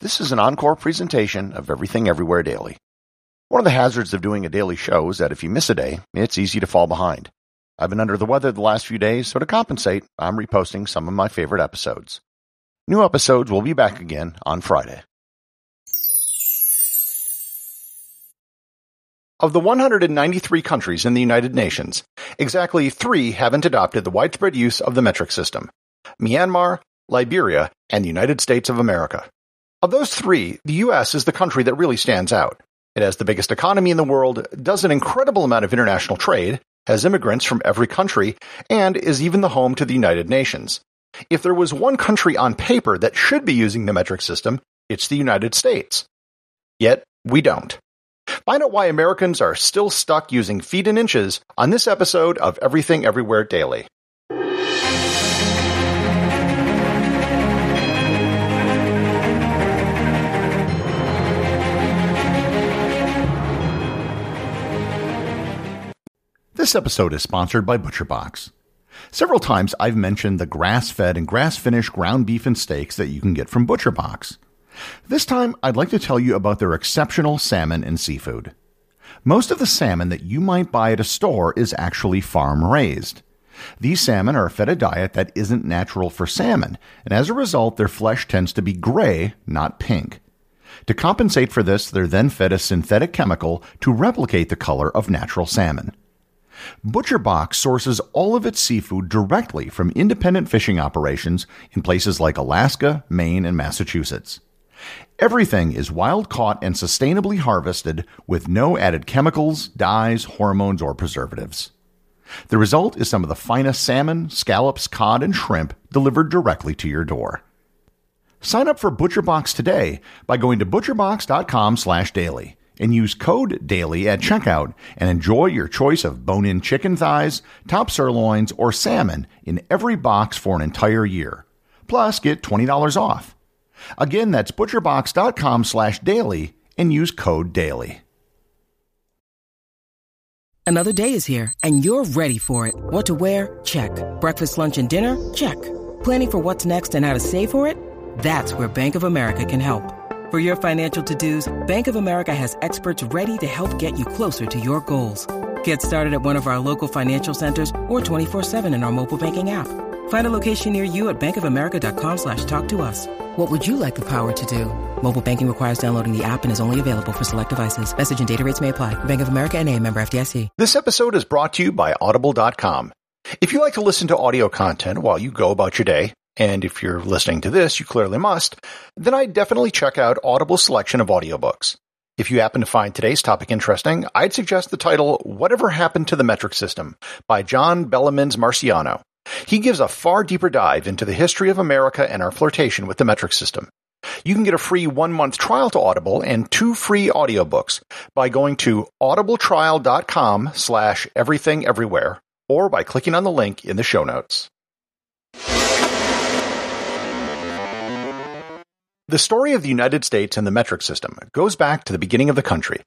This is an encore presentation of Everything Everywhere Daily. One of the hazards of doing a daily show is that if you miss a day, it's easy to fall behind. I've been under the weather the last few days, so to compensate, I'm reposting some of my favorite episodes. New episodes will be back again on Friday. Of the 193 countries in the United Nations, exactly three haven't adopted the widespread use of the metric system Myanmar, Liberia, and the United States of America. Of those three, the US is the country that really stands out. It has the biggest economy in the world, does an incredible amount of international trade, has immigrants from every country, and is even the home to the United Nations. If there was one country on paper that should be using the metric system, it's the United States. Yet, we don't. Find out why Americans are still stuck using feet and inches on this episode of Everything Everywhere Daily. This episode is sponsored by ButcherBox. Several times I've mentioned the grass fed and grass finished ground beef and steaks that you can get from ButcherBox. This time I'd like to tell you about their exceptional salmon and seafood. Most of the salmon that you might buy at a store is actually farm raised. These salmon are fed a diet that isn't natural for salmon, and as a result, their flesh tends to be gray, not pink. To compensate for this, they're then fed a synthetic chemical to replicate the color of natural salmon. ButcherBox sources all of its seafood directly from independent fishing operations in places like Alaska, Maine, and Massachusetts. Everything is wild caught and sustainably harvested with no added chemicals, dyes, hormones, or preservatives. The result is some of the finest salmon, scallops, cod, and shrimp delivered directly to your door. Sign up for ButcherBox today by going to butcherbox.com/daily and use code DAILY at checkout and enjoy your choice of bone in chicken thighs, top sirloins, or salmon in every box for an entire year. Plus, get $20 off. Again, that's butcherbox.com slash daily and use code DAILY. Another day is here and you're ready for it. What to wear? Check. Breakfast, lunch, and dinner? Check. Planning for what's next and how to save for it? That's where Bank of America can help. For your financial to-dos, Bank of America has experts ready to help get you closer to your goals. Get started at one of our local financial centers or 24-7 in our mobile banking app. Find a location near you at bankofamerica.com slash talk to us. What would you like the power to do? Mobile banking requires downloading the app and is only available for select devices. Message and data rates may apply. Bank of America and a member FDIC. This episode is brought to you by Audible.com. If you like to listen to audio content while you go about your day, and if you're listening to this, you clearly must, then I'd definitely check out Audible's selection of audiobooks. If you happen to find today's topic interesting, I'd suggest the title Whatever Happened to the Metric System by John Bemelmans Marciano. He gives a far deeper dive into the history of America and our flirtation with the metric system. You can get a free one month trial to Audible and two free audiobooks by going to audibletrial.com slash everything everywhere or by clicking on the link in the show notes. The story of the United States and the metric system goes back to the beginning of the country.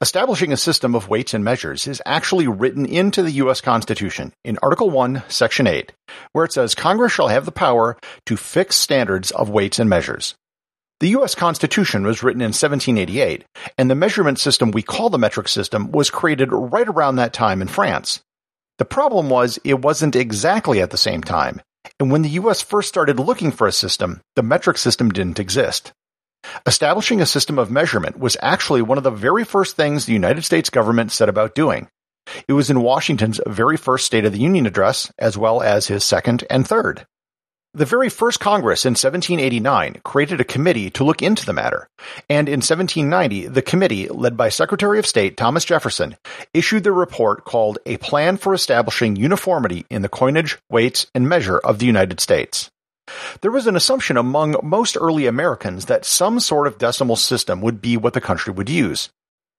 Establishing a system of weights and measures is actually written into the U.S. Constitution in Article 1, Section 8, where it says Congress shall have the power to fix standards of weights and measures. The U.S. Constitution was written in 1788, and the measurement system we call the metric system was created right around that time in France. The problem was it wasn't exactly at the same time, and when the US first started looking for a system, the metric system didn't exist. Establishing a system of measurement was actually one of the very first things the United States government set about doing. It was in Washington's very first State of the Union address, as well as his second and third. The very first Congress in 1789 created a committee to look into the matter, and in 1790 the committee, led by Secretary of State Thomas Jefferson, issued the report called A Plan for Establishing Uniformity in the Coinage, Weights, and Measure of the United States. There was an assumption among most early Americans that some sort of decimal system would be what the country would use.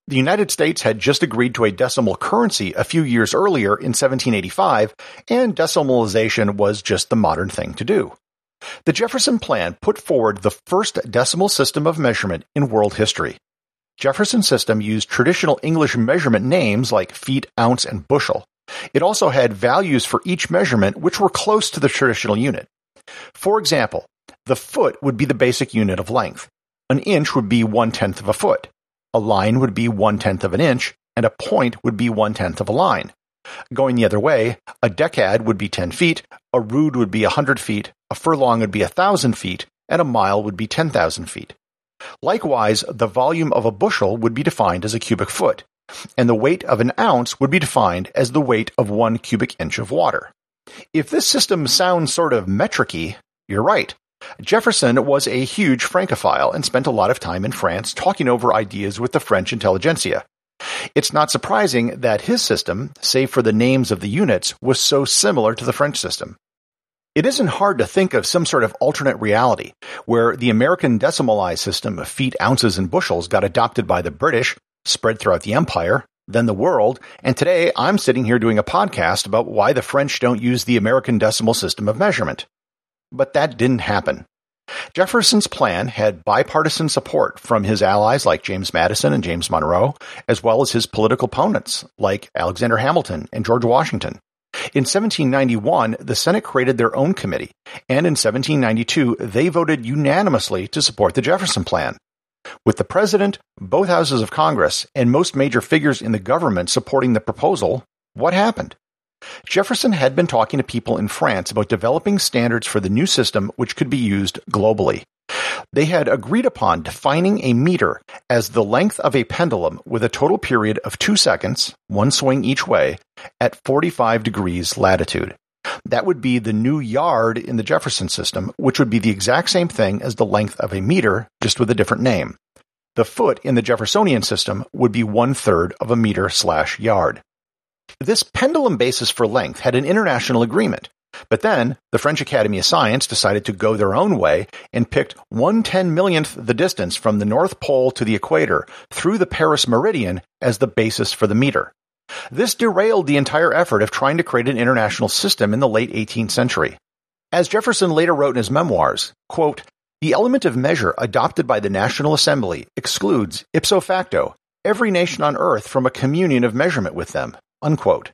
The United States had just agreed to a decimal currency a few years earlier in 1785, and decimalization was just the modern thing to do. The Jefferson Plan put forward the first decimal system of measurement in world history. Jefferson's system used traditional English measurement names like feet, ounce, and bushel. It also had values for each measurement which were close to the traditional unit. For example, the foot would be the basic unit of length. An inch would be one tenth of a foot. A line would be one tenth of an inch, and a point would be one tenth of a line. Going the other way, a decad would be 10 feet, a rood would be 100 feet, a furlong would be 1,000 feet, and a mile would be 10,000 feet. Likewise, the volume of a bushel would be defined as a cubic foot, and the weight of an ounce would be defined as the weight of one cubic inch of water. If this system sounds sort of metricy, you're right. Jefferson was a huge Francophile and spent a lot of time in France talking over ideas with the French intelligentsia. It's not surprising that his system, save for the names of the units, was so similar to the French system. It isn't hard to think of some sort of alternate reality where the American decimalized system of feet, ounces, and bushels got adopted by the British, spread throughout the empire, then the world, and today I'm sitting here doing a podcast about why the French don't use the American decimal system of measurement. But that didn't happen. Jefferson's plan had bipartisan support from his allies like James Madison and James Monroe, as well as his political opponents like Alexander Hamilton and George Washington. In 1791, the Senate created their own committee, and in 1792, they voted unanimously to support the Jefferson Plan. With the president, both houses of Congress, and most major figures in the government supporting the proposal, what happened? Jefferson had been talking to people in France about developing standards for the new system which could be used globally. They had agreed upon defining a meter as the length of a pendulum with a total period of two seconds, one swing each way, at 45 degrees latitude. That would be the new yard in the Jefferson system, which would be the exact same thing as the length of a meter, just with a different name. The foot in the Jeffersonian system would be one third of a meter slash yard. This pendulum basis for length had an international agreement, but then the French Academy of Science decided to go their own way and picked one ten millionth the distance from the North Pole to the equator through the Paris meridian as the basis for the meter. This derailed the entire effort of trying to create an international system in the late 18th century. As Jefferson later wrote in his memoirs, quote, the element of measure adopted by the National Assembly excludes, ipso facto, every nation on earth from a communion of measurement with them. Unquote.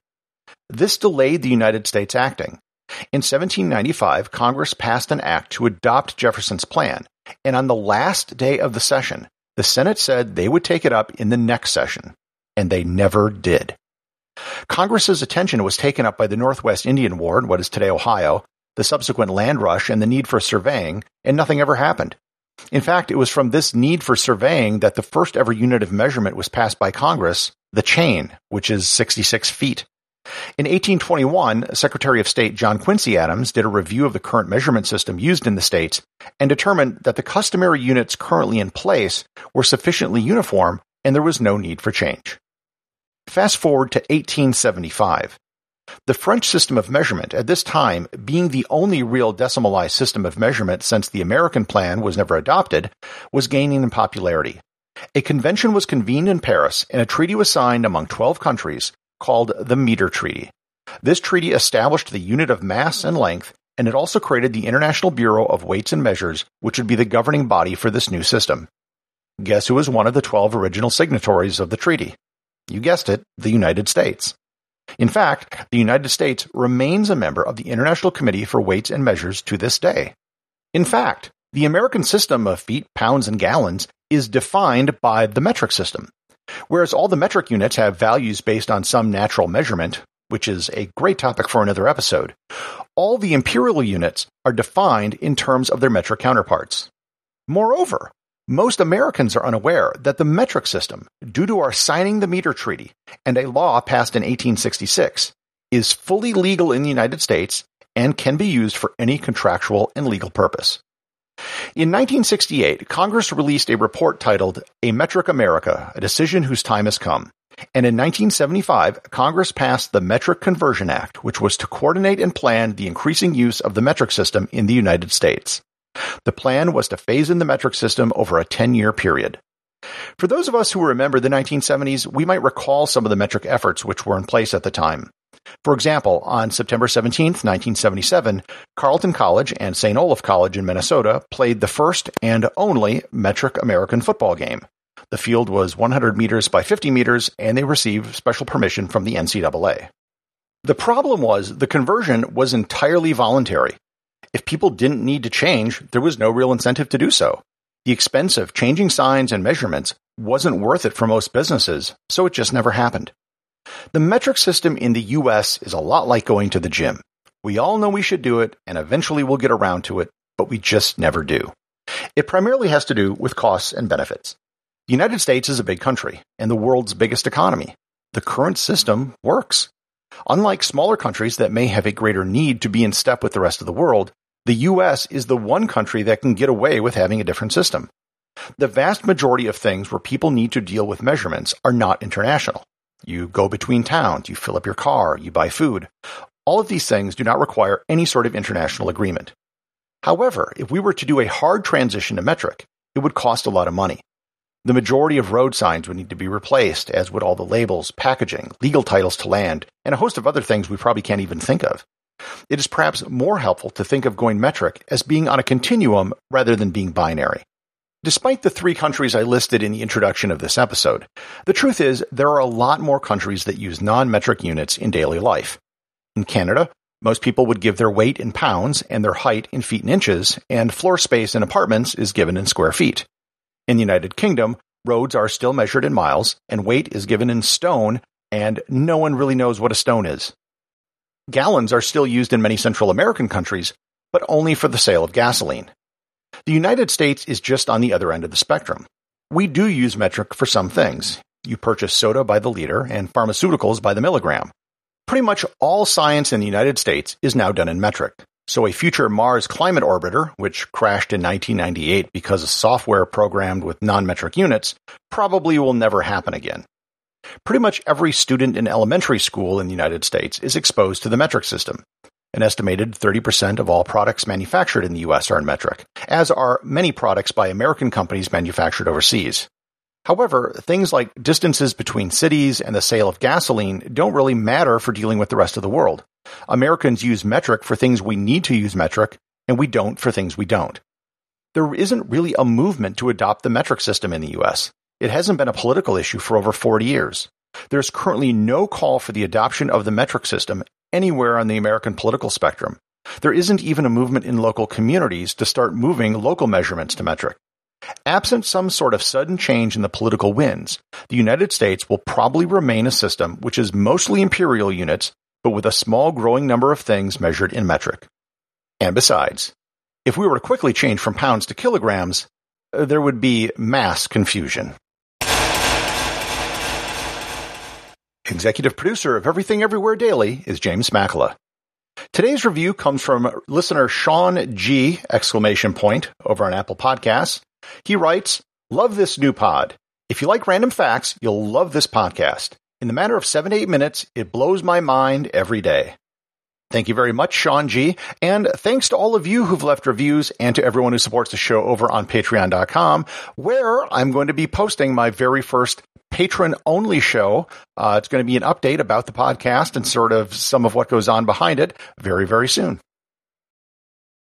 This delayed the United States acting. In 1795, Congress passed an act to adopt Jefferson's plan, and on the last day of the session, the Senate said they would take it up in the next session, and they never did. Congress's attention was taken up by the Northwest Indian War in what is today Ohio, the subsequent land rush, and the need for surveying, and nothing ever happened. In fact, it was from this need for surveying that the first ever unit of measurement was passed by Congress, the chain, which is 66 feet. In 1821, Secretary of State John Quincy Adams did a review of the current measurement system used in the states and determined that the customary units currently in place were sufficiently uniform and there was no need for change. Fast forward to 1875. The French system of measurement, at this time being the only real decimalized system of measurement since the American plan was never adopted, was gaining in popularity. A convention was convened in Paris and a treaty was signed among 12 countries called the Meter Treaty. This treaty established the unit of mass and length, and it also created the International Bureau of Weights and Measures, which would be the governing body for this new system. Guess who was one of the 12 original signatories of the treaty? You guessed it, the United States. In fact, the United States remains a member of the International Committee for Weights and Measures to this day. In fact, the American system of feet, pounds, and gallons is defined by the metric system. Whereas all the metric units have values based on some natural measurement, which is a great topic for another episode, all the imperial units are defined in terms of their metric counterparts. Moreover, most Americans are unaware that the metric system, due to our signing the meter treaty and a law passed in 1866, is fully legal in the United States and can be used for any contractual and legal purpose. In 1968, Congress released a report titled A Metric America, a decision whose time has come. And in 1975, Congress passed the Metric Conversion Act, which was to coordinate and plan the increasing use of the metric system in the United States. The plan was to phase in the metric system over a 10 year period. For those of us who remember the 1970s, we might recall some of the metric efforts which were in place at the time. For example, on September 17, 1977, Carleton College and St. Olaf College in Minnesota played the first and only metric American football game. The field was 100 meters by 50 meters, and they received special permission from the NCAA. The problem was the conversion was entirely voluntary. If people didn't need to change, there was no real incentive to do so. The expense of changing signs and measurements wasn't worth it for most businesses, so it just never happened. The metric system in the US is a lot like going to the gym. We all know we should do it, and eventually we'll get around to it, but we just never do. It primarily has to do with costs and benefits. The United States is a big country and the world's biggest economy. The current system works. Unlike smaller countries that may have a greater need to be in step with the rest of the world, the US is the one country that can get away with having a different system. The vast majority of things where people need to deal with measurements are not international. You go between towns, you fill up your car, you buy food. All of these things do not require any sort of international agreement. However, if we were to do a hard transition to metric, it would cost a lot of money. The majority of road signs would need to be replaced, as would all the labels, packaging, legal titles to land, and a host of other things we probably can't even think of. It is perhaps more helpful to think of going metric as being on a continuum rather than being binary. Despite the three countries I listed in the introduction of this episode, the truth is there are a lot more countries that use non-metric units in daily life. In Canada, most people would give their weight in pounds and their height in feet and inches, and floor space in apartments is given in square feet. In the United Kingdom, roads are still measured in miles, and weight is given in stone, and no one really knows what a stone is. Gallons are still used in many Central American countries, but only for the sale of gasoline. The United States is just on the other end of the spectrum. We do use metric for some things. You purchase soda by the liter and pharmaceuticals by the milligram. Pretty much all science in the United States is now done in metric. So a future Mars climate orbiter, which crashed in 1998 because of software programmed with non-metric units, probably will never happen again. Pretty much every student in elementary school in the United States is exposed to the metric system. An estimated 30% of all products manufactured in the US are in metric, as are many products by American companies manufactured overseas. However, things like distances between cities and the sale of gasoline don't really matter for dealing with the rest of the world. Americans use metric for things we need to use metric, and we don't for things we don't. There isn't really a movement to adopt the metric system in the US. It hasn't been a political issue for over 40 years. There's currently no call for the adoption of the metric system anywhere on the American political spectrum. There isn't even a movement in local communities to start moving local measurements to metric. Absent some sort of sudden change in the political winds, the United States will probably remain a system which is mostly imperial units but with a small growing number of things measured in metric. And besides, if we were to quickly change from pounds to kilograms, uh, there would be mass confusion. Executive producer of Everything Everywhere Daily is James Makala. Today's review comes from listener Sean G! exclamation point over on Apple Podcasts. He writes, Love this new pod. If you like random facts, you'll love this podcast. In the matter of 7-8 minutes, it blows my mind every day. Thank you very much, Sean G. And thanks to all of you who've left reviews and to everyone who supports the show over on patreon.com, where I'm going to be posting my very first patron only show. Uh, it's going to be an update about the podcast and sort of some of what goes on behind it very, very soon.